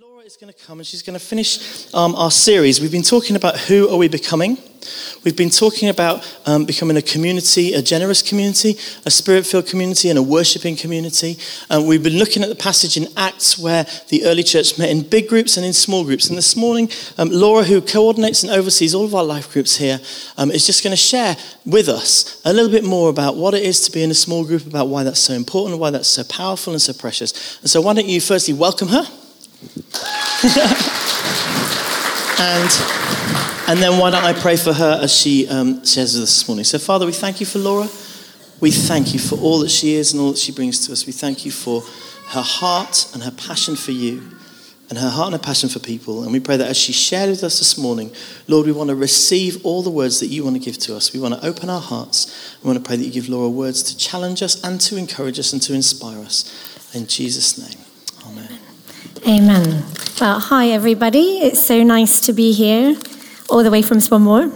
Laura is going to come and she's going to finish um, our series. We've been talking about who are we becoming. We've been talking about um, becoming a community, a generous community, a spirit filled community, and a worshipping community. Um, we've been looking at the passage in Acts where the early church met in big groups and in small groups. And this morning, um, Laura, who coordinates and oversees all of our life groups here, um, is just going to share with us a little bit more about what it is to be in a small group, about why that's so important, why that's so powerful and so precious. And so, why don't you firstly welcome her? And, and then why don't I pray for her as she um, shares with us this morning? So, Father, we thank you for Laura. We thank you for all that she is and all that she brings to us. We thank you for her heart and her passion for you and her heart and her passion for people. And we pray that as she shared with us this morning, Lord, we want to receive all the words that you want to give to us. We want to open our hearts. We want to pray that you give Laura words to challenge us and to encourage us and to inspire us. In Jesus' name, amen. Amen. Well, hi everybody. It's so nice to be here, all the way from Swanmore.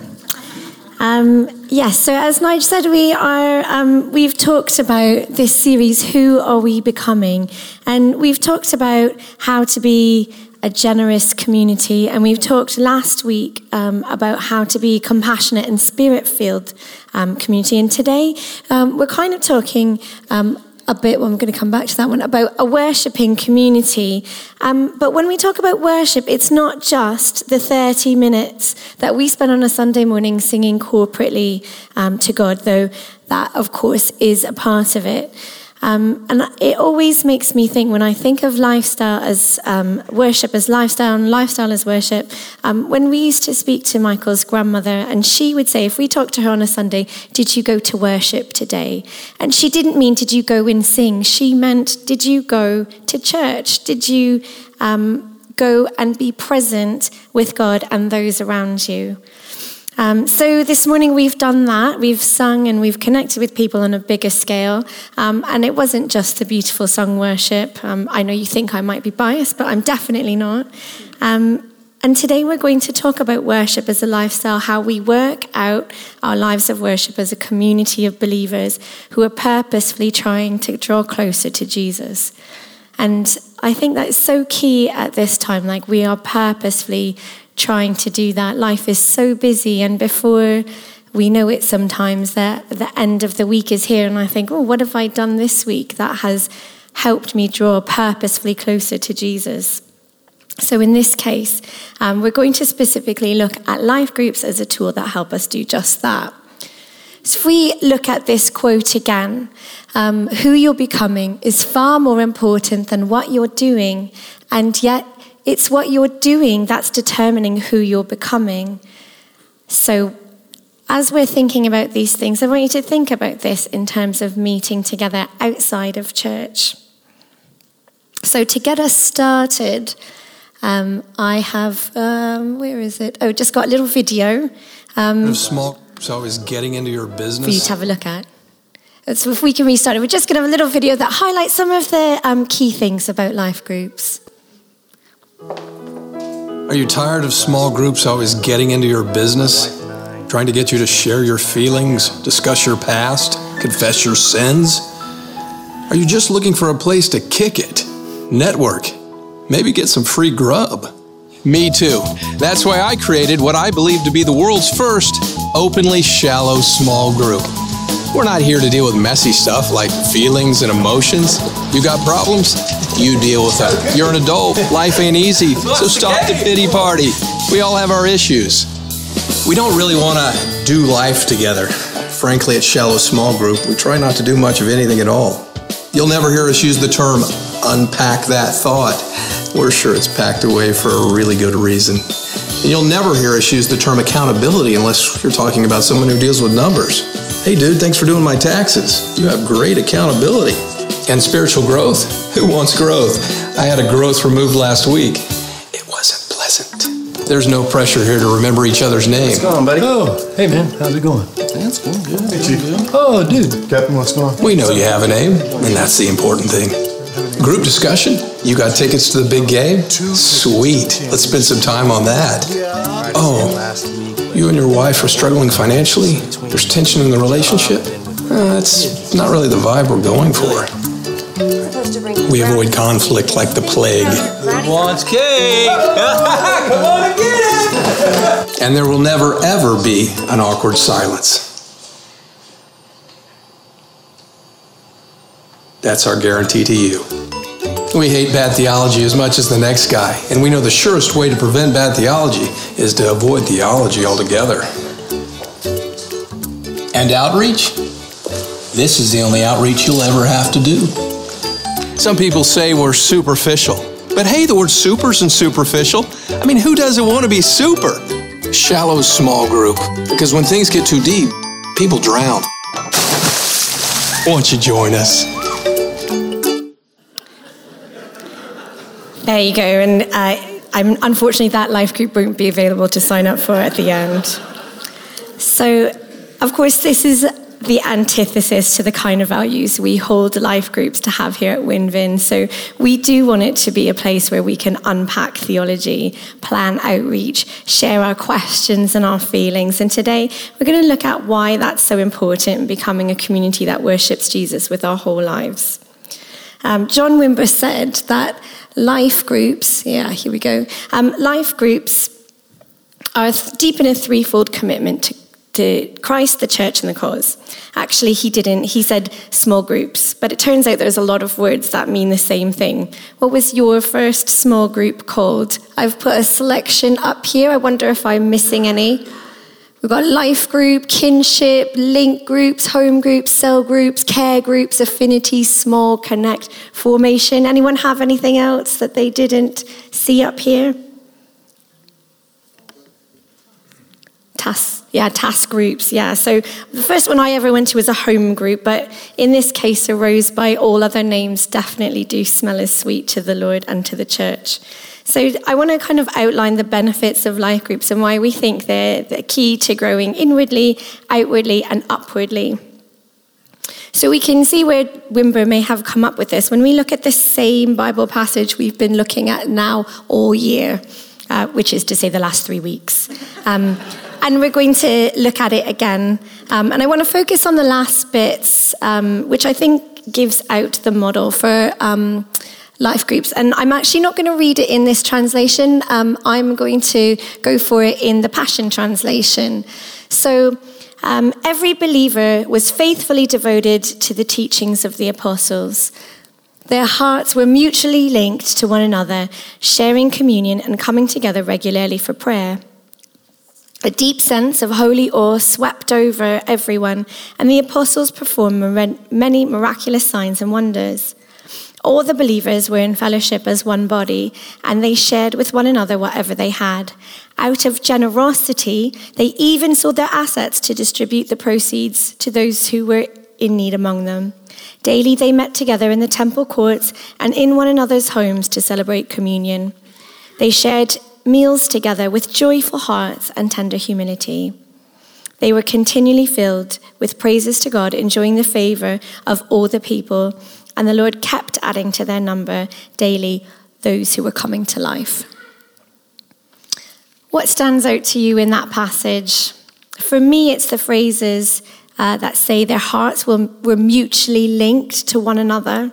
Um, yes, so as Nigel said, we are um, we've talked about this series, "Who Are We Becoming?" and we've talked about how to be a generous community, and we've talked last week um, about how to be compassionate and spirit-filled um, community. And today, um, we're kind of talking um, a bit, well, I'm going to come back to that one, about a worshipping community. Um, but when we talk about worship, it's not just the 30 minutes that we spend on a Sunday morning singing corporately um, to God, though that, of course, is a part of it. Um, and it always makes me think when I think of lifestyle as um, worship as lifestyle and lifestyle as worship. Um, when we used to speak to Michael's grandmother, and she would say, if we talked to her on a Sunday, Did you go to worship today? And she didn't mean, Did you go and sing? She meant, Did you go to church? Did you um, go and be present with God and those around you? Um, so this morning we've done that. We've sung and we've connected with people on a bigger scale. Um, and it wasn't just the beautiful song worship. Um, I know you think I might be biased, but I'm definitely not. Um, and today we're going to talk about worship as a lifestyle, how we work out our lives of worship as a community of believers who are purposefully trying to draw closer to Jesus. And I think that is so key at this time. Like we are purposefully trying to do that. Life is so busy, and before we know it, sometimes that the end of the week is here, and I think, oh, what have I done this week that has helped me draw purposefully closer to Jesus? So, in this case, um, we're going to specifically look at life groups as a tool that help us do just that. So, if we look at this quote again, um, who you're becoming is far more important than what you're doing, and yet it's what you're doing that's determining who you're becoming. So, as we're thinking about these things, I want you to think about this in terms of meeting together outside of church. So, to get us started, um, I have, um, where is it? Oh, just got a little video. Um, small, so is getting into your business. For you to have a look at. So, if we can restart it, we're just going to have a little video that highlights some of the um, key things about life groups. Are you tired of small groups always getting into your business? Trying to get you to share your feelings, discuss your past, confess your sins? Are you just looking for a place to kick it, network, maybe get some free grub? Me too. That's why I created what I believe to be the world's first openly shallow small group. We're not here to deal with messy stuff like feelings and emotions. You got problems? You deal with that. You're an adult. Life ain't easy. So stop the pity party. We all have our issues. We don't really want to do life together. Frankly, at Shallow Small Group, we try not to do much of anything at all. You'll never hear us use the term unpack that thought. We're sure it's packed away for a really good reason. And you'll never hear us use the term accountability unless you're talking about someone who deals with numbers. Hey, dude, thanks for doing my taxes. You have great accountability. And spiritual growth. Who wants growth? I had a growth removed last week. It wasn't pleasant. There's no pressure here to remember each other's name. What's going on, buddy? Oh, hey, man. How's it going? That's going good. Hey, Chief. Oh, dude. Captain, what's going on? We know you have a name, and that's the important thing. Group discussion? You got tickets to the big game? Sweet. Let's spend some time on that. Oh, you and your wife are struggling financially? There's tension in the relationship? Uh, that's not really the vibe we're going for. We avoid conflict like the plague. wants cake? Come on and get it! And there will never, ever be an awkward silence. That's our guarantee to you. We hate bad theology as much as the next guy, and we know the surest way to prevent bad theology is to avoid theology altogether. And outreach? This is the only outreach you'll ever have to do. Some people say we're superficial. But hey, the word super's and superficial. I mean, who doesn't want to be super? Shallow small group. Because when things get too deep, people drown. Won't you join us? There you go. And uh, I'm, unfortunately, that life group won't be available to sign up for at the end. So, of course, this is the antithesis to the kind of values we hold life groups to have here at Winvin. So we do want it to be a place where we can unpack theology, plan outreach, share our questions and our feelings. And today we're going to look at why that's so important in becoming a community that worships Jesus with our whole lives. Um, John Wimber said that life groups, yeah, here we go, um, life groups are deep in a threefold commitment to, to Christ, the church, and the cause. Actually, he didn't. He said small groups, but it turns out there's a lot of words that mean the same thing. What was your first small group called? I've put a selection up here. I wonder if I'm missing any. We've got life group, kinship, link groups, home groups, cell groups, care groups, affinity, small, connect, formation. Anyone have anything else that they didn't see up here? Task, yeah, task groups, yeah. So the first one I ever went to was a home group, but in this case, a rose by all other names definitely do smell as sweet to the Lord and to the church. So I want to kind of outline the benefits of life groups and why we think they're the key to growing inwardly, outwardly, and upwardly. So we can see where Wimber may have come up with this when we look at the same Bible passage we've been looking at now all year, uh, which is to say the last three weeks. Um, and we're going to look at it again. Um, and I want to focus on the last bits, um, which I think gives out the model for um, life groups. And I'm actually not going to read it in this translation. Um, I'm going to go for it in the Passion Translation. So, um, every believer was faithfully devoted to the teachings of the apostles. Their hearts were mutually linked to one another, sharing communion and coming together regularly for prayer. A deep sense of holy awe swept over everyone, and the apostles performed many miraculous signs and wonders. All the believers were in fellowship as one body, and they shared with one another whatever they had. Out of generosity, they even sold their assets to distribute the proceeds to those who were in need among them. Daily they met together in the temple courts and in one another's homes to celebrate communion. They shared meals together with joyful hearts and tender humility. They were continually filled with praises to God, enjoying the favor of all the people and the Lord kept adding to their number daily those who were coming to life. What stands out to you in that passage? For me, it's the phrases uh, that say their hearts were, were mutually linked to one another.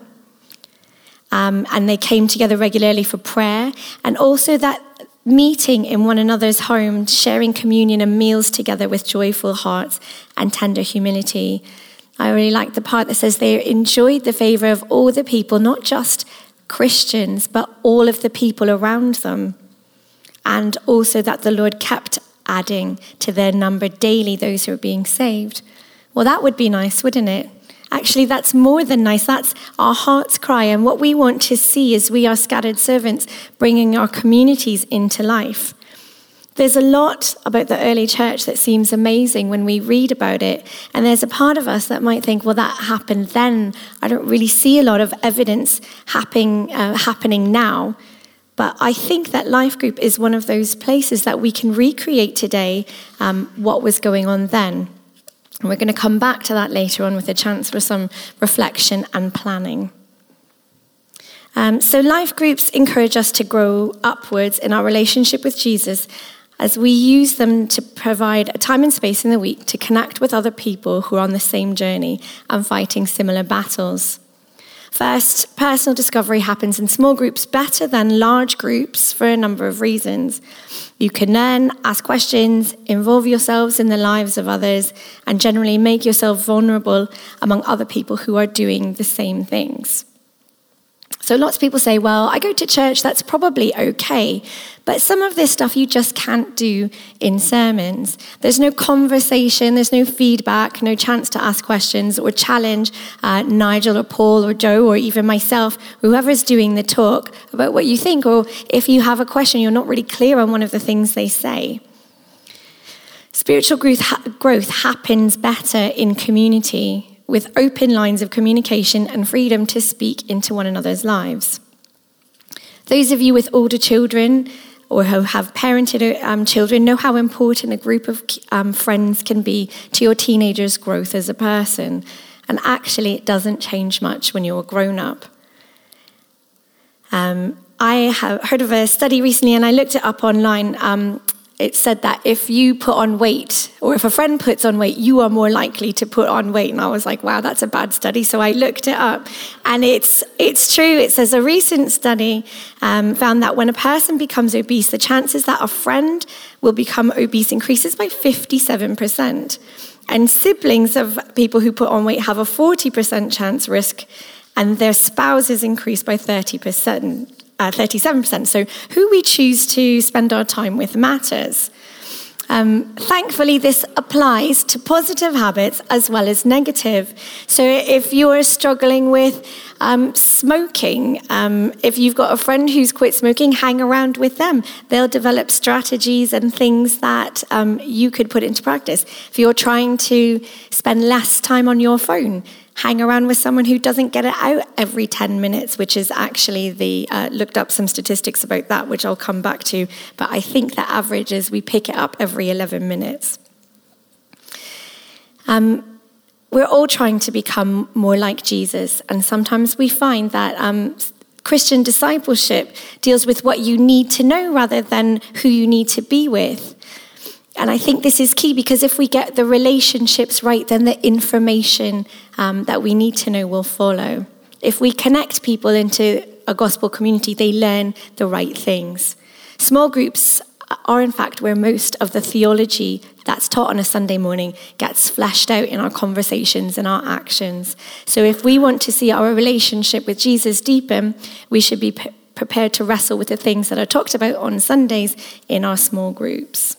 Um, and they came together regularly for prayer, and also that meeting in one another's home, sharing communion and meals together with joyful hearts and tender humility. I really like the part that says they enjoyed the favor of all the people, not just Christians, but all of the people around them. And also that the Lord kept adding to their number daily those who are being saved. Well, that would be nice, wouldn't it? Actually, that's more than nice. That's our heart's cry and what we want to see is we are scattered servants, bringing our communities into life. There's a lot about the early church that seems amazing when we read about it. And there's a part of us that might think, well, that happened then. I don't really see a lot of evidence happening, uh, happening now. But I think that Life Group is one of those places that we can recreate today um, what was going on then. And we're going to come back to that later on with a chance for some reflection and planning. Um, so, life groups encourage us to grow upwards in our relationship with Jesus as we use them to provide a time and space in the week to connect with other people who are on the same journey and fighting similar battles. First, personal discovery happens in small groups better than large groups for a number of reasons. You can learn, ask questions, involve yourselves in the lives of others, and generally make yourself vulnerable among other people who are doing the same things. So lots of people say, well, I go to church, that's probably okay. But some of this stuff you just can't do in sermons. There's no conversation, there's no feedback, no chance to ask questions or challenge uh, Nigel or Paul or Joe or even myself, whoever's doing the talk, about what you think. Or if you have a question, you're not really clear on one of the things they say. Spiritual growth, ha- growth happens better in community with open lines of communication and freedom to speak into one another's lives. Those of you with older children or who have parented um, children know how important a group of um, friends can be to your teenager's growth as a person. And actually, it doesn't change much when you're grown up. Um, I have heard of a study recently, and I looked it up online. Um, it said that if you put on weight, or if a friend puts on weight, you are more likely to put on weight. And I was like, wow, that's a bad study. So I looked it up, and it's it's true. It says a recent study um, found that when a person becomes obese, the chances that a friend will become obese increases by fifty-seven percent, and siblings of people who put on weight have a forty percent chance risk, and their spouses increase by thirty percent uh, 37%. So, who we choose to spend our time with matters. Um, thankfully, this applies to positive habits as well as negative. So, if you're struggling with um, smoking, um, if you've got a friend who's quit smoking, hang around with them. They'll develop strategies and things that um, you could put into practice. If you're trying to spend less time on your phone, hang around with someone who doesn't get it out every 10 minutes, which is actually the, uh, looked up some statistics about that, which I'll come back to. But I think the average is we pick it up every 11 minutes. Um, we're all trying to become more like Jesus, and sometimes we find that um, Christian discipleship deals with what you need to know rather than who you need to be with. And I think this is key because if we get the relationships right, then the information um, that we need to know will follow. If we connect people into a gospel community, they learn the right things. Small groups are, in fact, where most of the theology that's taught on a Sunday morning gets fleshed out in our conversations and our actions. So, if we want to see our relationship with Jesus deepen, we should be prepared to wrestle with the things that are talked about on Sundays in our small groups.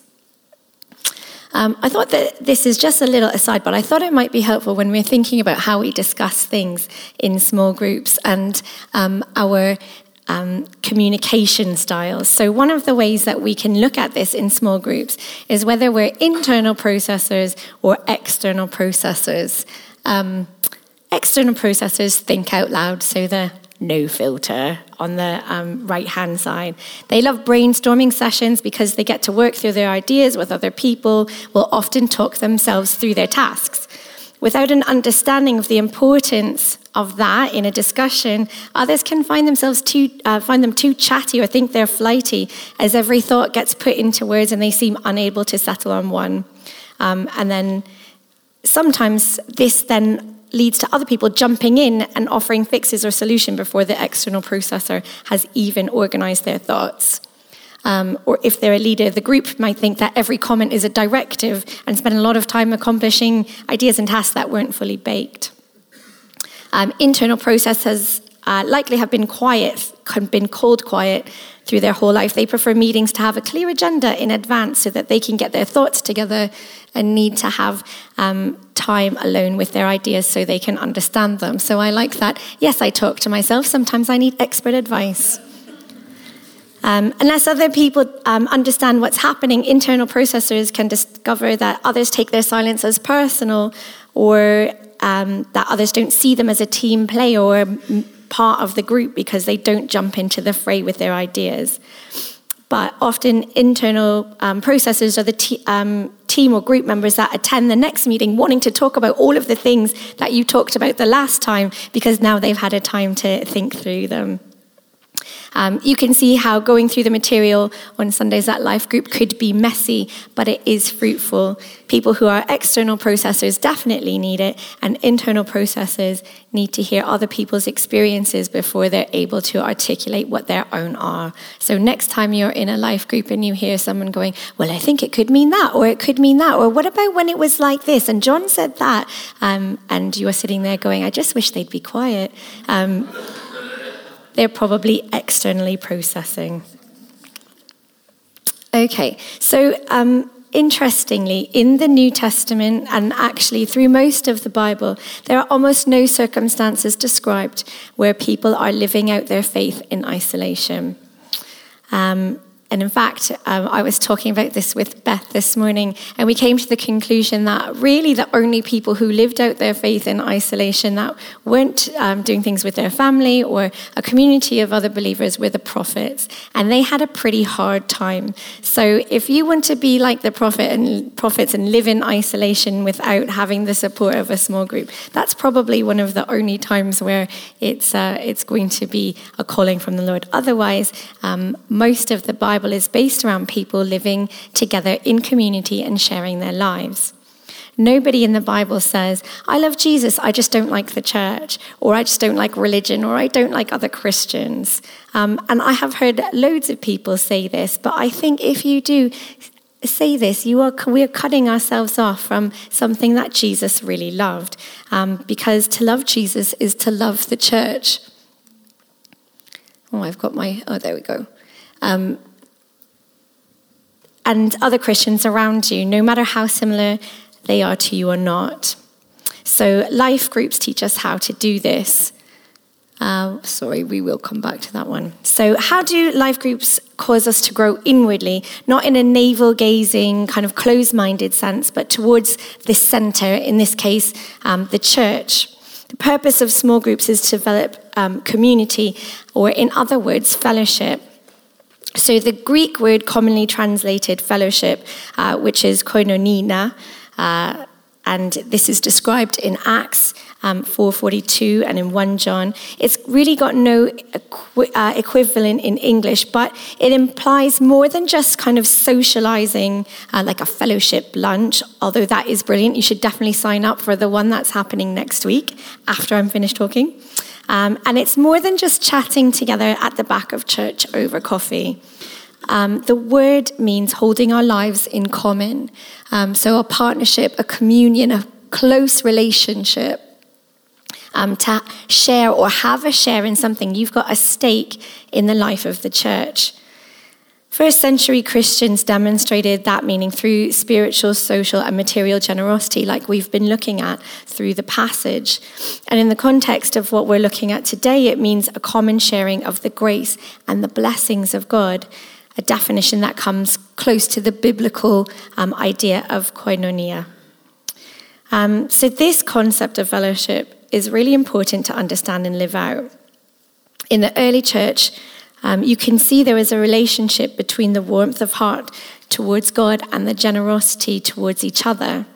Um, I thought that this is just a little aside, but I thought it might be helpful when we're thinking about how we discuss things in small groups and um, our um, communication styles. So, one of the ways that we can look at this in small groups is whether we're internal processors or external processors. Um, external processors think out loud, so the no filter on the um, right hand side. They love brainstorming sessions because they get to work through their ideas with other people, will often talk themselves through their tasks. Without an understanding of the importance of that in a discussion, others can find themselves too, uh, find them too chatty or think they're flighty as every thought gets put into words and they seem unable to settle on one. Um, and then sometimes this then leads to other people jumping in and offering fixes or solution before the external processor has even organized their thoughts. Um, or if they're a leader, the group might think that every comment is a directive and spend a lot of time accomplishing ideas and tasks that weren't fully baked. Um, internal processes uh, likely have been quiet, been cold quiet through their whole life. They prefer meetings to have a clear agenda in advance so that they can get their thoughts together and need to have um, time alone with their ideas so they can understand them. So I like that. Yes, I talk to myself. Sometimes I need expert advice. Um, unless other people um, understand what's happening, internal processors can discover that others take their silence as personal or um, that others don't see them as a team player or part of the group because they don't jump into the fray with their ideas. But often, internal um, processors are the t- um, team or group members that attend the next meeting wanting to talk about all of the things that you talked about the last time because now they've had a time to think through them. Um, you can see how going through the material on Sundays at Life Group could be messy, but it is fruitful. People who are external processors definitely need it, and internal processors need to hear other people's experiences before they're able to articulate what their own are. So, next time you're in a life group and you hear someone going, Well, I think it could mean that, or it could mean that, or what about when it was like this? And John said that, um, and you are sitting there going, I just wish they'd be quiet. Um, they're probably externally processing. Okay, so um, interestingly, in the New Testament, and actually through most of the Bible, there are almost no circumstances described where people are living out their faith in isolation. Um, and in fact, um, I was talking about this with Beth this morning, and we came to the conclusion that really the only people who lived out their faith in isolation, that weren't um, doing things with their family or a community of other believers, were the prophets. And they had a pretty hard time. So if you want to be like the prophet and prophets and live in isolation without having the support of a small group, that's probably one of the only times where it's, uh, it's going to be a calling from the Lord. Otherwise, um, most of the Bible Bible is based around people living together in community and sharing their lives. Nobody in the Bible says, I love Jesus, I just don't like the church, or I just don't like religion, or I don't like other Christians. Um, and I have heard loads of people say this, but I think if you do say this, you are, we are cutting ourselves off from something that Jesus really loved. Um, because to love Jesus is to love the church. Oh, I've got my, oh, there we go. Um, and other Christians around you, no matter how similar they are to you or not. So, life groups teach us how to do this. Uh, sorry, we will come back to that one. So, how do life groups cause us to grow inwardly, not in a navel gazing, kind of closed minded sense, but towards the center, in this case, um, the church? The purpose of small groups is to develop um, community, or in other words, fellowship. So the Greek word commonly translated fellowship, uh, which is koinonia, uh, and this is described in Acts um, 4:42 and in 1 John. It's really got no equi- uh, equivalent in English, but it implies more than just kind of socializing, uh, like a fellowship lunch. Although that is brilliant, you should definitely sign up for the one that's happening next week after I'm finished talking. Um, and it's more than just chatting together at the back of church over coffee. Um, the word means holding our lives in common. Um, so, a partnership, a communion, a close relationship. Um, to share or have a share in something, you've got a stake in the life of the church. First century Christians demonstrated that meaning through spiritual, social, and material generosity, like we've been looking at through the passage. And in the context of what we're looking at today, it means a common sharing of the grace and the blessings of God, a definition that comes close to the biblical um, idea of koinonia. Um, so, this concept of fellowship is really important to understand and live out. In the early church, um, you can see there is a relationship between the warmth of heart towards God and the generosity towards each other.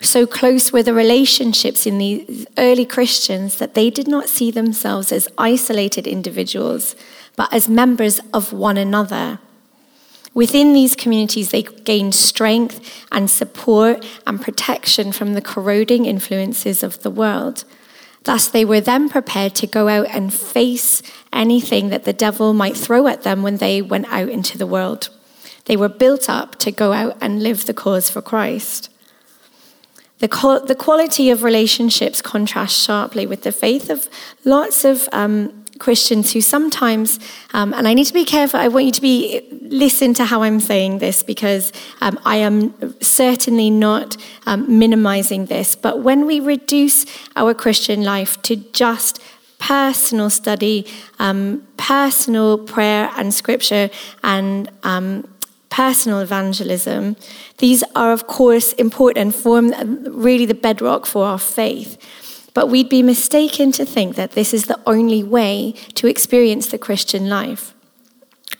So close were the relationships in these early Christians that they did not see themselves as isolated individuals, but as members of one another. Within these communities, they gained strength and support and protection from the corroding influences of the world. Thus, they were then prepared to go out and face anything that the devil might throw at them when they went out into the world. They were built up to go out and live the cause for Christ. The, the quality of relationships contrasts sharply with the faith of lots of um, Christians who sometimes, um, and I need to be careful, I want you to be listen to how I'm saying this because um, I am certainly not um, minimizing this. But when we reduce our Christian life to just personal study, um, personal prayer and scripture, and um, personal evangelism, these are, of course, important form really the bedrock for our faith. But we'd be mistaken to think that this is the only way to experience the Christian life.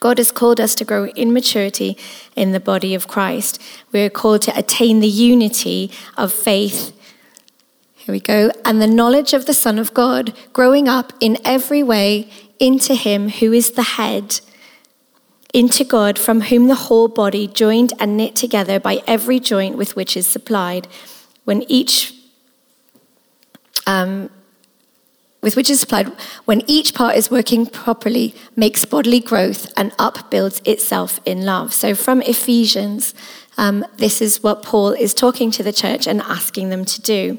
God has called us to grow in maturity in the body of Christ. We're called to attain the unity of faith. Here we go. And the knowledge of the Son of God, growing up in every way into him who is the head, into God, from whom the whole body, joined and knit together by every joint with which is supplied, when each um, with which is supplied when each part is working properly, makes bodily growth and upbuilds itself in love. So, from Ephesians, um, this is what Paul is talking to the church and asking them to do.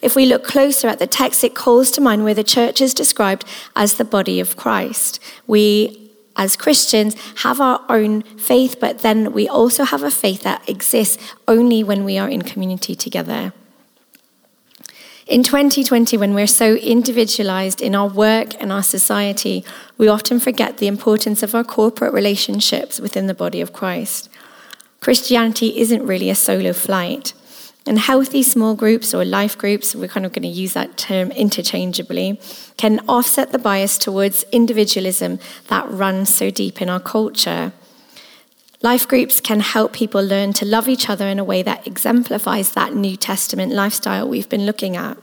If we look closer at the text, it calls to mind where the church is described as the body of Christ. We, as Christians, have our own faith, but then we also have a faith that exists only when we are in community together. In 2020, when we're so individualized in our work and our society, we often forget the importance of our corporate relationships within the body of Christ. Christianity isn't really a solo flight. And healthy small groups or life groups, we're kind of going to use that term interchangeably, can offset the bias towards individualism that runs so deep in our culture. Life groups can help people learn to love each other in a way that exemplifies that New Testament lifestyle we've been looking at.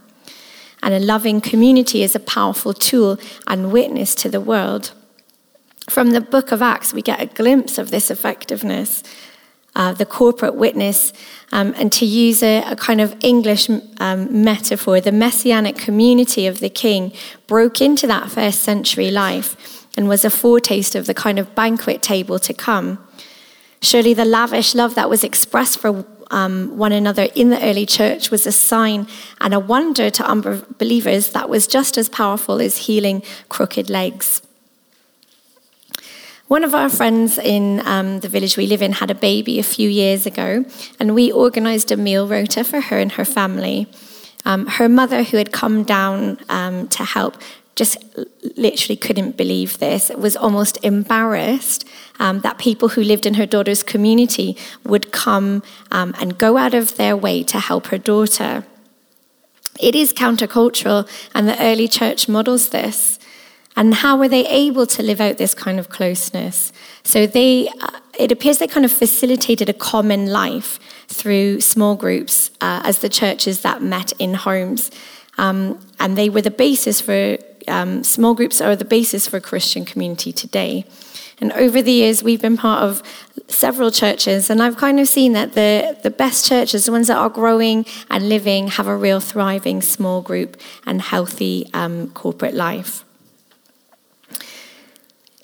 And a loving community is a powerful tool and witness to the world. From the book of Acts, we get a glimpse of this effectiveness, uh, the corporate witness, um, and to use a, a kind of English um, metaphor, the messianic community of the king broke into that first century life and was a foretaste of the kind of banquet table to come. Surely the lavish love that was expressed for um, one another in the early church was a sign and a wonder to unbelievers that was just as powerful as healing crooked legs. One of our friends in um, the village we live in had a baby a few years ago, and we organized a meal rota for her and her family. Um, her mother, who had come down um, to help, just literally couldn't believe this, was almost embarrassed um, that people who lived in her daughter's community would come um, and go out of their way to help her daughter. It is countercultural, and the early church models this. And how were they able to live out this kind of closeness? So they, uh, it appears they kind of facilitated a common life through small groups uh, as the churches that met in homes. Um, and they were the basis for um, small groups are the basis for a Christian community today. And over the years, we've been part of several churches, and I've kind of seen that the, the best churches, the ones that are growing and living, have a real thriving small group and healthy um, corporate life.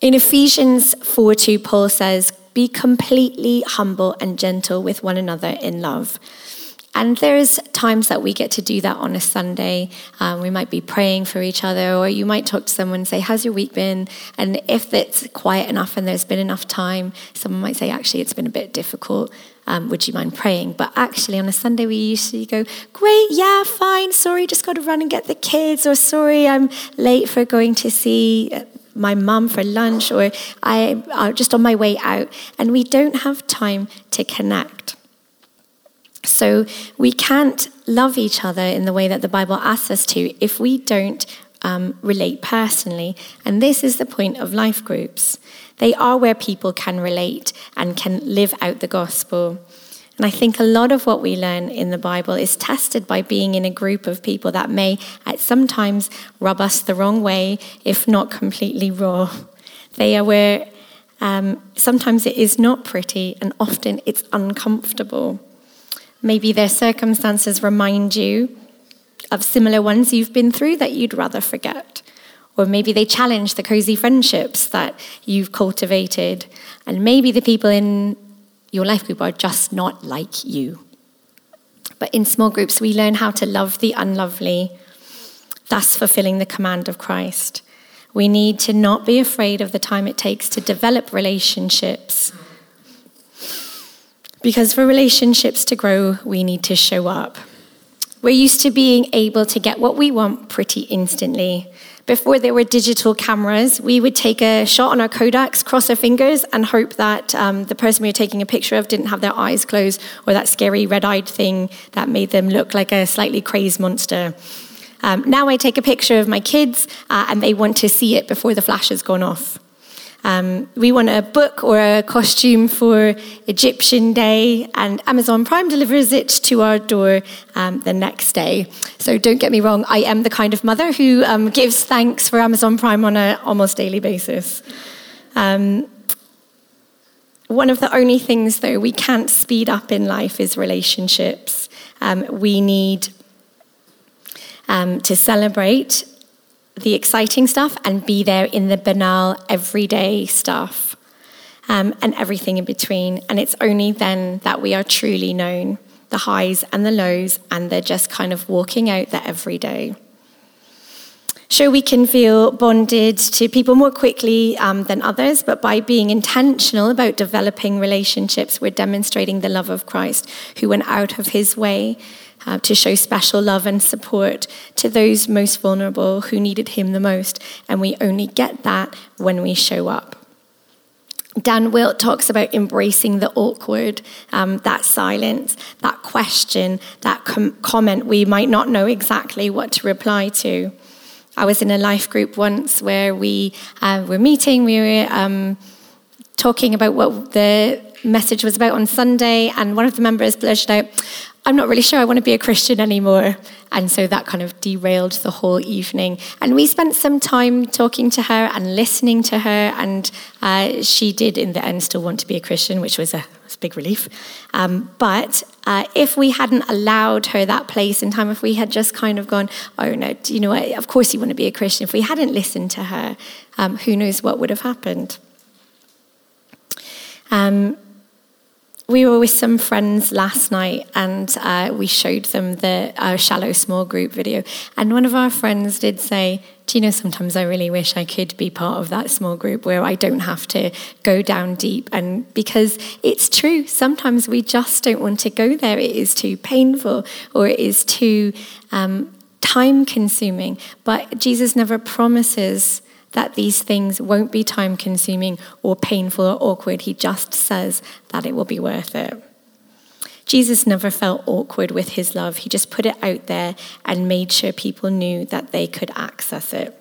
In Ephesians 4 2, Paul says, Be completely humble and gentle with one another in love. And there's times that we get to do that on a Sunday. Um, we might be praying for each other, or you might talk to someone and say, How's your week been? And if it's quiet enough and there's been enough time, someone might say, Actually, it's been a bit difficult. Um, would you mind praying? But actually, on a Sunday, we usually go, Great, yeah, fine. Sorry, just got to run and get the kids. Or sorry, I'm late for going to see my mum for lunch. Or I'm just on my way out. And we don't have time to connect. So we can't love each other in the way that the Bible asks us to if we don't um, relate personally. And this is the point of life groups. They are where people can relate and can live out the gospel. And I think a lot of what we learn in the Bible is tested by being in a group of people that may at sometimes rub us the wrong way, if not completely raw. They are where um, sometimes it is not pretty and often it's uncomfortable. Maybe their circumstances remind you of similar ones you've been through that you'd rather forget. Or maybe they challenge the cozy friendships that you've cultivated. And maybe the people in your life group are just not like you. But in small groups, we learn how to love the unlovely, thus fulfilling the command of Christ. We need to not be afraid of the time it takes to develop relationships because for relationships to grow, we need to show up. We're used to being able to get what we want pretty instantly. Before there were digital cameras, we would take a shot on our Kodaks, cross our fingers, and hope that um, the person we were taking a picture of didn't have their eyes closed or that scary red eyed thing that made them look like a slightly crazed monster. Um, now I take a picture of my kids uh, and they want to see it before the flash has gone off. Um, we want a book or a costume for Egyptian Day, and Amazon Prime delivers it to our door um, the next day. So don't get me wrong, I am the kind of mother who um, gives thanks for Amazon Prime on an almost daily basis. Um, one of the only things, though, we can't speed up in life is relationships. Um, we need um, to celebrate the exciting stuff and be there in the banal, everyday stuff um, and everything in between. And it's only then that we are truly known the highs and the lows, and they're just kind of walking out the everyday. Sure, we can feel bonded to people more quickly um, than others, but by being intentional about developing relationships, we're demonstrating the love of Christ, who went out of his way uh, to show special love and support to those most vulnerable who needed him the most. And we only get that when we show up. Dan Wilt talks about embracing the awkward, um, that silence, that question, that com- comment we might not know exactly what to reply to. I was in a life group once where we uh, were meeting, we were um, talking about what the message was about on Sunday, and one of the members blurted out, I'm not really sure I want to be a Christian anymore. And so that kind of derailed the whole evening. And we spent some time talking to her and listening to her. And uh, she did, in the end, still want to be a Christian, which was a, was a big relief. Um, but uh, if we hadn't allowed her that place in time, if we had just kind of gone, oh no, you know what, of course you want to be a Christian, if we hadn't listened to her, um, who knows what would have happened. Um, we were with some friends last night and uh, we showed them the shallow small group video. And one of our friends did say, Do you know, sometimes I really wish I could be part of that small group where I don't have to go down deep. And because it's true, sometimes we just don't want to go there. It is too painful or it is too um, time consuming. But Jesus never promises that these things won't be time consuming or painful or awkward. He just says that it will be worth it. Jesus never felt awkward with his love. He just put it out there and made sure people knew that they could access it.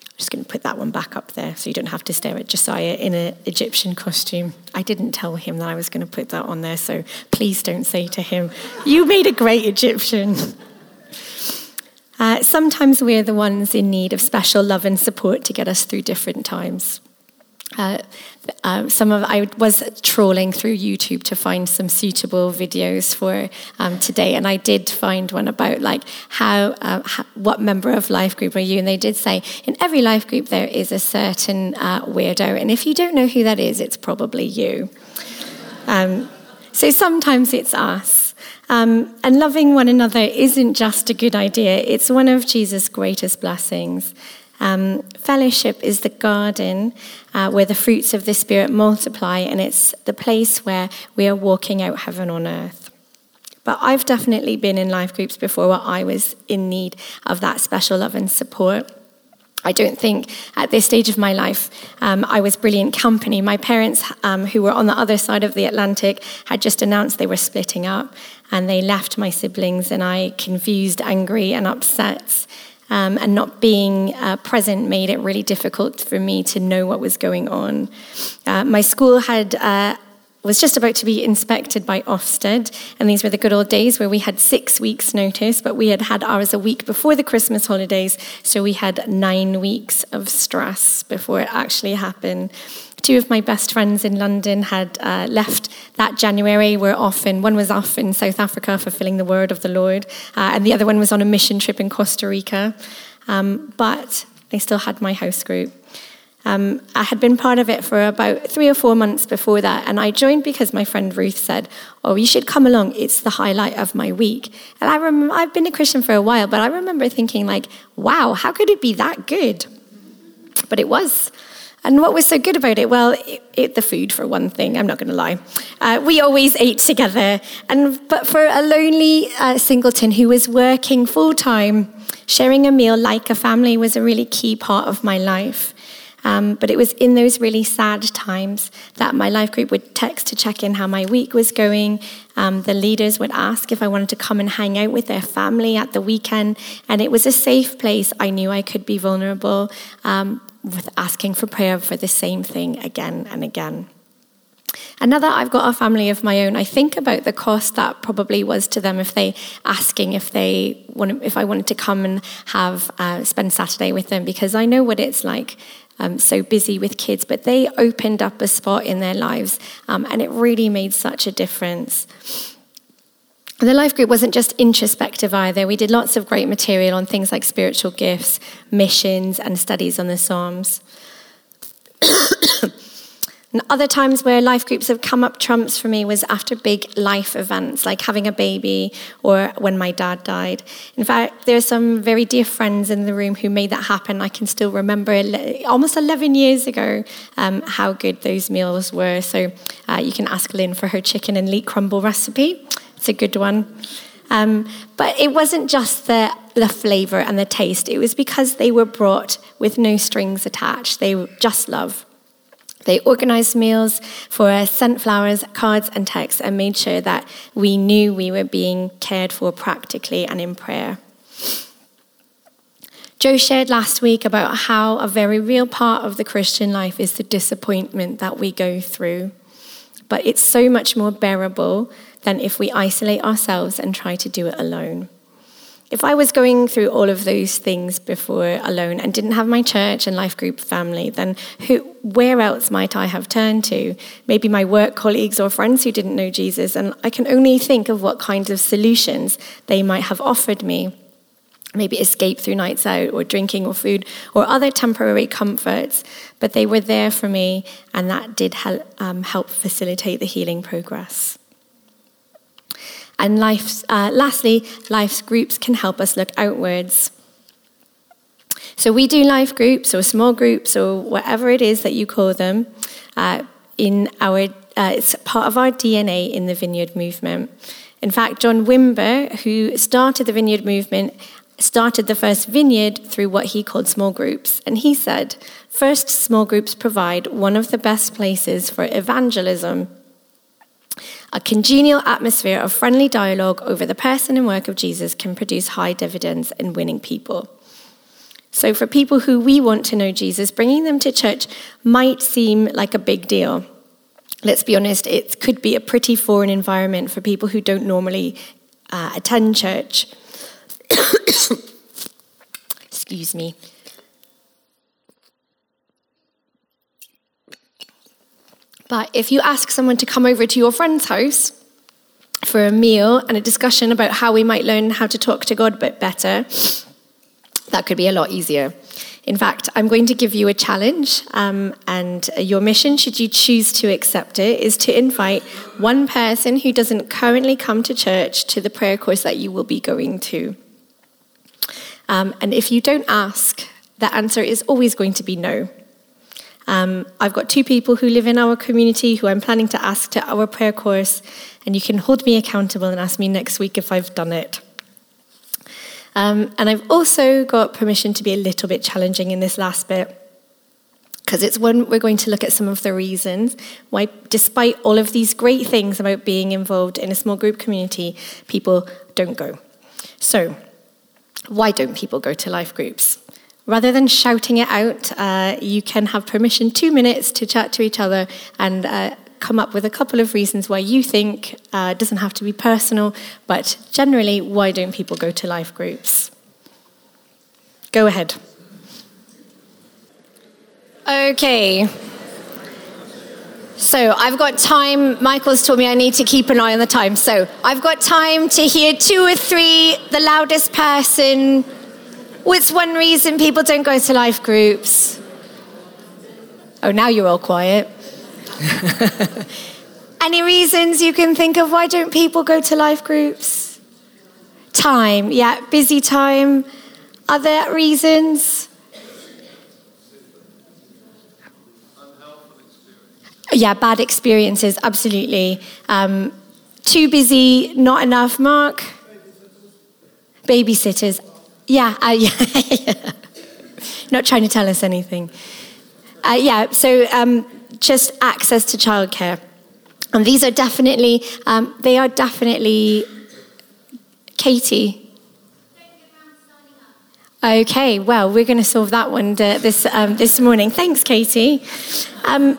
I'm just going to put that one back up there so you don't have to stare at Josiah in an Egyptian costume. I didn't tell him that I was going to put that on there, so please don't say to him, You made a great Egyptian. Uh, sometimes we're the ones in need of special love and support to get us through different times. Uh, uh, some of I was trawling through YouTube to find some suitable videos for um, today, and I did find one about like how, uh, how, what member of life group are you? And they did say in every life group there is a certain uh, weirdo, and if you don't know who that is, it's probably you. Um, so sometimes it's us. Um, and loving one another isn't just a good idea, it's one of Jesus' greatest blessings. Um, fellowship is the garden uh, where the fruits of the Spirit multiply, and it's the place where we are walking out heaven on earth. But I've definitely been in life groups before where I was in need of that special love and support. I don't think at this stage of my life um, I was brilliant company. My parents, um, who were on the other side of the Atlantic, had just announced they were splitting up, and they left my siblings and I, confused, angry, and upset. Um, and not being uh, present made it really difficult for me to know what was going on. Uh, my school had uh, was just about to be inspected by Ofsted, and these were the good old days where we had six weeks' notice, but we had had ours a week before the Christmas holidays, so we had nine weeks of stress before it actually happened. Two of my best friends in London had uh, left that January. Were off in, one was off in South Africa fulfilling the word of the Lord, uh, and the other one was on a mission trip in Costa Rica. Um, but they still had my house group. Um, I had been part of it for about three or four months before that, and I joined because my friend Ruth said, "Oh, you should come along. It's the highlight of my week." And I rem- I've been a Christian for a while, but I remember thinking, like, "Wow, how could it be that good?" But it was. And what was so good about it? Well, it, it, the food, for one thing. I'm not going to lie. Uh, we always ate together, and but for a lonely uh, singleton who was working full time, sharing a meal like a family was a really key part of my life. Um, but it was in those really sad times that my life group would text to check in how my week was going. Um, the leaders would ask if I wanted to come and hang out with their family at the weekend. And it was a safe place. I knew I could be vulnerable. Um, with asking for prayer for the same thing again and again. And now that I've got a family of my own, I think about the cost that probably was to them if they asking if they want, if I wanted to come and have uh, spend Saturday with them because I know what it's like. Um, so busy with kids, but they opened up a spot in their lives, um, and it really made such a difference. The life group wasn't just introspective either. We did lots of great material on things like spiritual gifts, missions, and studies on the Psalms. and other times where life groups have come up trumps for me was after big life events, like having a baby or when my dad died. In fact, there are some very dear friends in the room who made that happen. I can still remember almost 11 years ago um, how good those meals were. So uh, you can ask Lynn for her chicken and leek crumble recipe. It's a good one. Um, but it wasn't just the, the flavor and the taste, it was because they were brought with no strings attached. They were just love. They organized meals for us, sent flowers, cards, and texts, and made sure that we knew we were being cared for practically and in prayer. Joe shared last week about how a very real part of the Christian life is the disappointment that we go through. But it's so much more bearable than if we isolate ourselves and try to do it alone. If I was going through all of those things before alone and didn't have my church and life group family, then who, where else might I have turned to? Maybe my work colleagues or friends who didn't know Jesus, and I can only think of what kinds of solutions they might have offered me. Maybe escape through nights out or drinking or food or other temporary comforts, but they were there for me, and that did help, um, help facilitate the healing progress. And life's, uh, lastly, life's groups can help us look outwards. So we do life groups or small groups or whatever it is that you call them uh, in our, uh, it's part of our DNA in the Vineyard movement. In fact, John Wimber, who started the Vineyard movement, started the first vineyard through what he called small groups. And he said, First, small groups provide one of the best places for evangelism a congenial atmosphere of friendly dialogue over the person and work of Jesus can produce high dividends in winning people. So, for people who we want to know Jesus, bringing them to church might seem like a big deal. Let's be honest, it could be a pretty foreign environment for people who don't normally uh, attend church. Excuse me. But if you ask someone to come over to your friend's house for a meal and a discussion about how we might learn how to talk to God a bit better, that could be a lot easier. In fact, I'm going to give you a challenge, um, and your mission, should you choose to accept it, is to invite one person who doesn't currently come to church to the prayer course that you will be going to. Um, and if you don't ask, the answer is always going to be no. Um, I've got two people who live in our community who I'm planning to ask to our prayer course, and you can hold me accountable and ask me next week if I've done it. Um, and I've also got permission to be a little bit challenging in this last bit because it's when we're going to look at some of the reasons why, despite all of these great things about being involved in a small group community, people don't go. So, why don't people go to life groups? Rather than shouting it out, uh, you can have permission two minutes to chat to each other and uh, come up with a couple of reasons why you think uh, it doesn't have to be personal, but generally, why don't people go to life groups? Go ahead. Okay. So I've got time. Michael's told me I need to keep an eye on the time. So I've got time to hear two or three, the loudest person What's one reason people don't go to life groups? Oh, now you're all quiet. Any reasons you can think of why don't people go to life groups? Time, yeah, busy time. Other reasons? Yeah, bad experiences, absolutely. Um, too busy, not enough, Mark? Babysitters, yeah, uh, yeah. Not trying to tell us anything. Uh, yeah, so um, just access to childcare. And these are definitely, um, they are definitely, Katie. Okay, well, we're going to solve that one uh, this, um, this morning. Thanks, Katie. Um,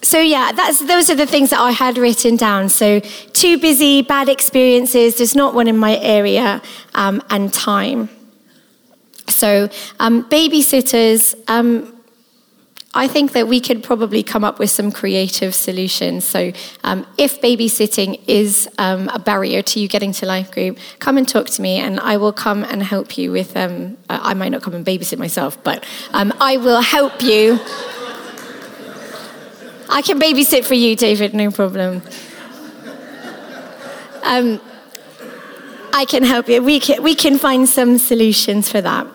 so yeah, that's, those are the things that I had written down. So too busy, bad experiences, there's not one in my area, um, and time. So um, babysitters, um, I think that we could probably come up with some creative solutions. So, um, if babysitting is um, a barrier to you getting to life group, come and talk to me, and I will come and help you with. Um, I might not come and babysit myself, but um, I will help you. I can babysit for you, David, no problem. I can help you. We can, we can find some solutions for that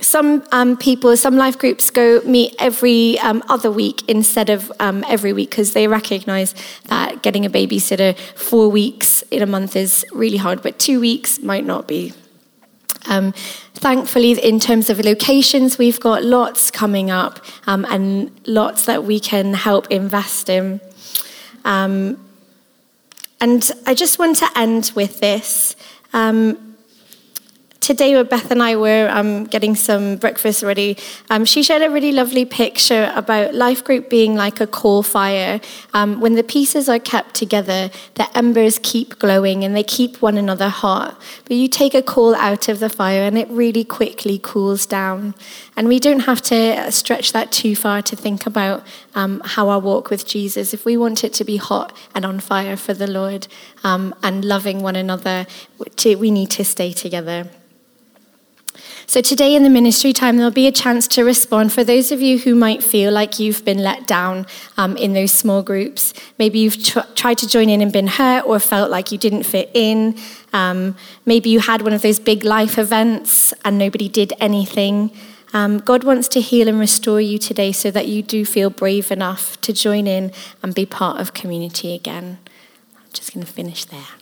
some um, people, some life groups go meet every um, other week instead of um, every week because they recognize that getting a babysitter four weeks in a month is really hard, but two weeks might not be. Um, thankfully, in terms of locations, we've got lots coming up um, and lots that we can help invest in. Um, and I just want to end with this. Um, today when Beth and I were um, getting some breakfast ready, um, she shared a really lovely picture about life group being like a coal fire. Um, when the pieces are kept together, the embers keep glowing and they keep one another hot. But you take a coal out of the fire and it really quickly cools down. And we don't have to stretch that too far to think about um, how our walk with Jesus. If we want it to be hot and on fire for the Lord um, and loving one another, we need to stay together. So, today in the ministry time, there'll be a chance to respond for those of you who might feel like you've been let down um, in those small groups. Maybe you've tr- tried to join in and been hurt or felt like you didn't fit in. Um, maybe you had one of those big life events and nobody did anything. Um, God wants to heal and restore you today so that you do feel brave enough to join in and be part of community again. I'm just going to finish there.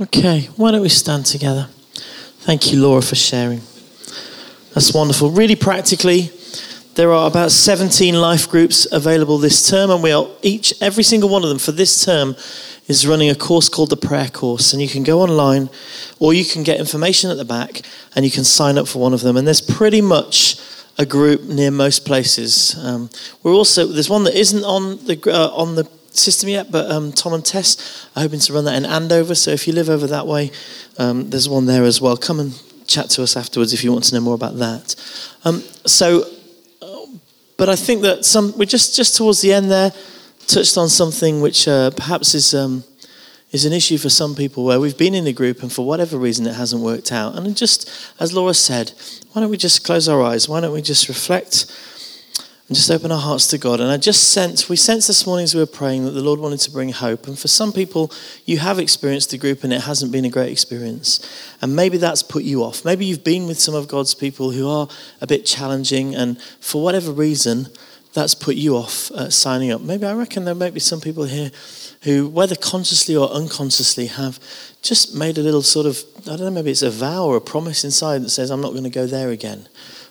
Okay, why don't we stand together? Thank you, Laura, for sharing. That's wonderful. Really practically, there are about 17 life groups available this term, and we are each, every single one of them for this term is running a course called the Prayer Course. And you can go online or you can get information at the back and you can sign up for one of them. And there's pretty much a group near most places. Um, we're also, there's one that isn't on the, uh, on the system yet, but um, Tom and Tess are hoping to run that in Andover. So if you live over that way, um, there's one there as well. Come and chat to us afterwards if you want to know more about that. Um, so, uh, but I think that some we're just just towards the end there touched on something which uh, perhaps is um, is an issue for some people where we've been in a group and for whatever reason it hasn't worked out. And just as Laura said, why don't we just close our eyes? Why don't we just reflect? And just open our hearts to God. And I just sense, we sensed this morning as we were praying that the Lord wanted to bring hope. And for some people, you have experienced the group and it hasn't been a great experience. And maybe that's put you off. Maybe you've been with some of God's people who are a bit challenging, and for whatever reason, that's put you off uh, signing up. Maybe I reckon there might be some people here who, whether consciously or unconsciously, have just made a little sort of, I don't know, maybe it's a vow or a promise inside that says, I'm not going to go there again.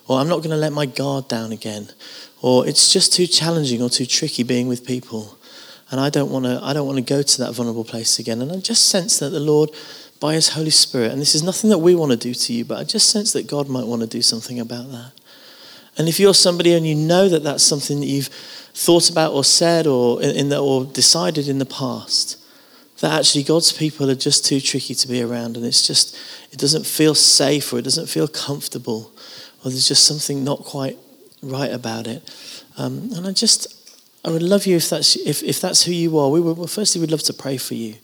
Or I'm not going to let my guard down again or it's just too challenging or too tricky being with people. And i don't want to i don't want to go to that vulnerable place again. And i just sense that the lord by his holy spirit and this is nothing that we want to do to you but i just sense that god might want to do something about that. And if you're somebody and you know that that's something that you've thought about or said or in the, or decided in the past that actually god's people are just too tricky to be around. And it's just it doesn't feel safe or it doesn't feel comfortable or there's just something not quite right about it. Um, and I just, I would love you if that's, if, if that's who you are. We would, well, firstly, we'd love to pray for you.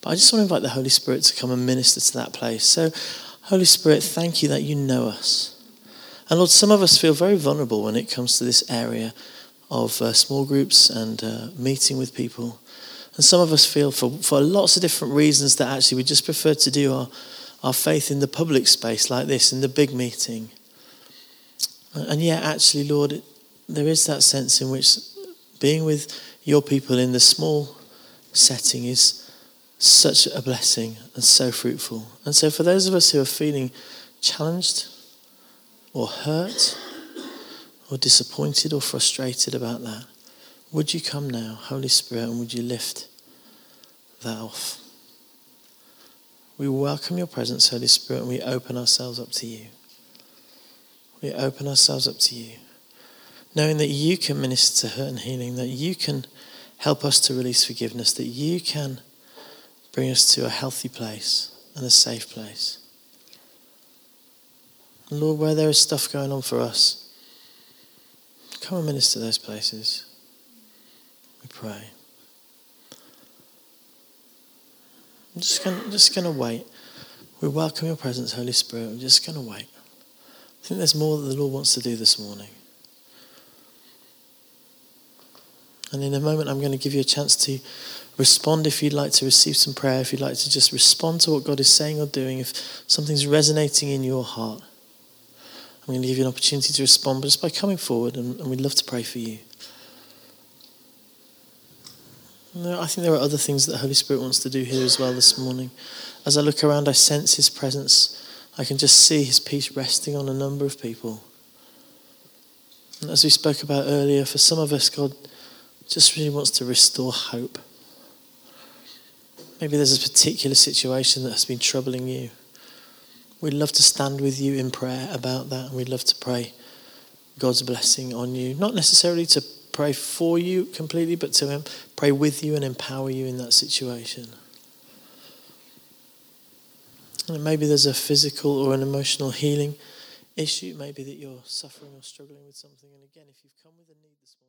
But I just want to invite the Holy Spirit to come and minister to that place. So, Holy Spirit, thank you that you know us. And Lord, some of us feel very vulnerable when it comes to this area of uh, small groups and uh, meeting with people. And some of us feel for, for lots of different reasons that actually we just prefer to do our, our faith in the public space like this, in the big meeting. And yet, actually, Lord, there is that sense in which being with your people in the small setting is such a blessing and so fruitful. And so, for those of us who are feeling challenged or hurt or disappointed or frustrated about that, would you come now, Holy Spirit, and would you lift that off. We welcome your presence, Holy Spirit, and we open ourselves up to you. We open ourselves up to you, knowing that you can minister to hurt and healing, that you can help us to release forgiveness, that you can bring us to a healthy place and a safe place. Lord, where there is stuff going on for us, come and minister those places. We pray. I'm just going just to wait. We welcome your presence, Holy Spirit. I'm just going to wait. I think there's more that the Lord wants to do this morning. And in a moment, I'm going to give you a chance to respond if you'd like to receive some prayer, if you'd like to just respond to what God is saying or doing, if something's resonating in your heart. I'm going to give you an opportunity to respond but just by coming forward, and, and we'd love to pray for you. I think there are other things that the Holy Spirit wants to do here as well this morning. As I look around, I sense His presence. I can just see His peace resting on a number of people. And as we spoke about earlier, for some of us, God just really wants to restore hope. Maybe there's a particular situation that has been troubling you. We'd love to stand with you in prayer about that, and we'd love to pray God's blessing on you. Not necessarily to pray for you completely, but to um, pray with you and empower you in that situation. Maybe there's a physical or an emotional healing issue, maybe that you're suffering or struggling with something. And again, if you've come with a need this morning,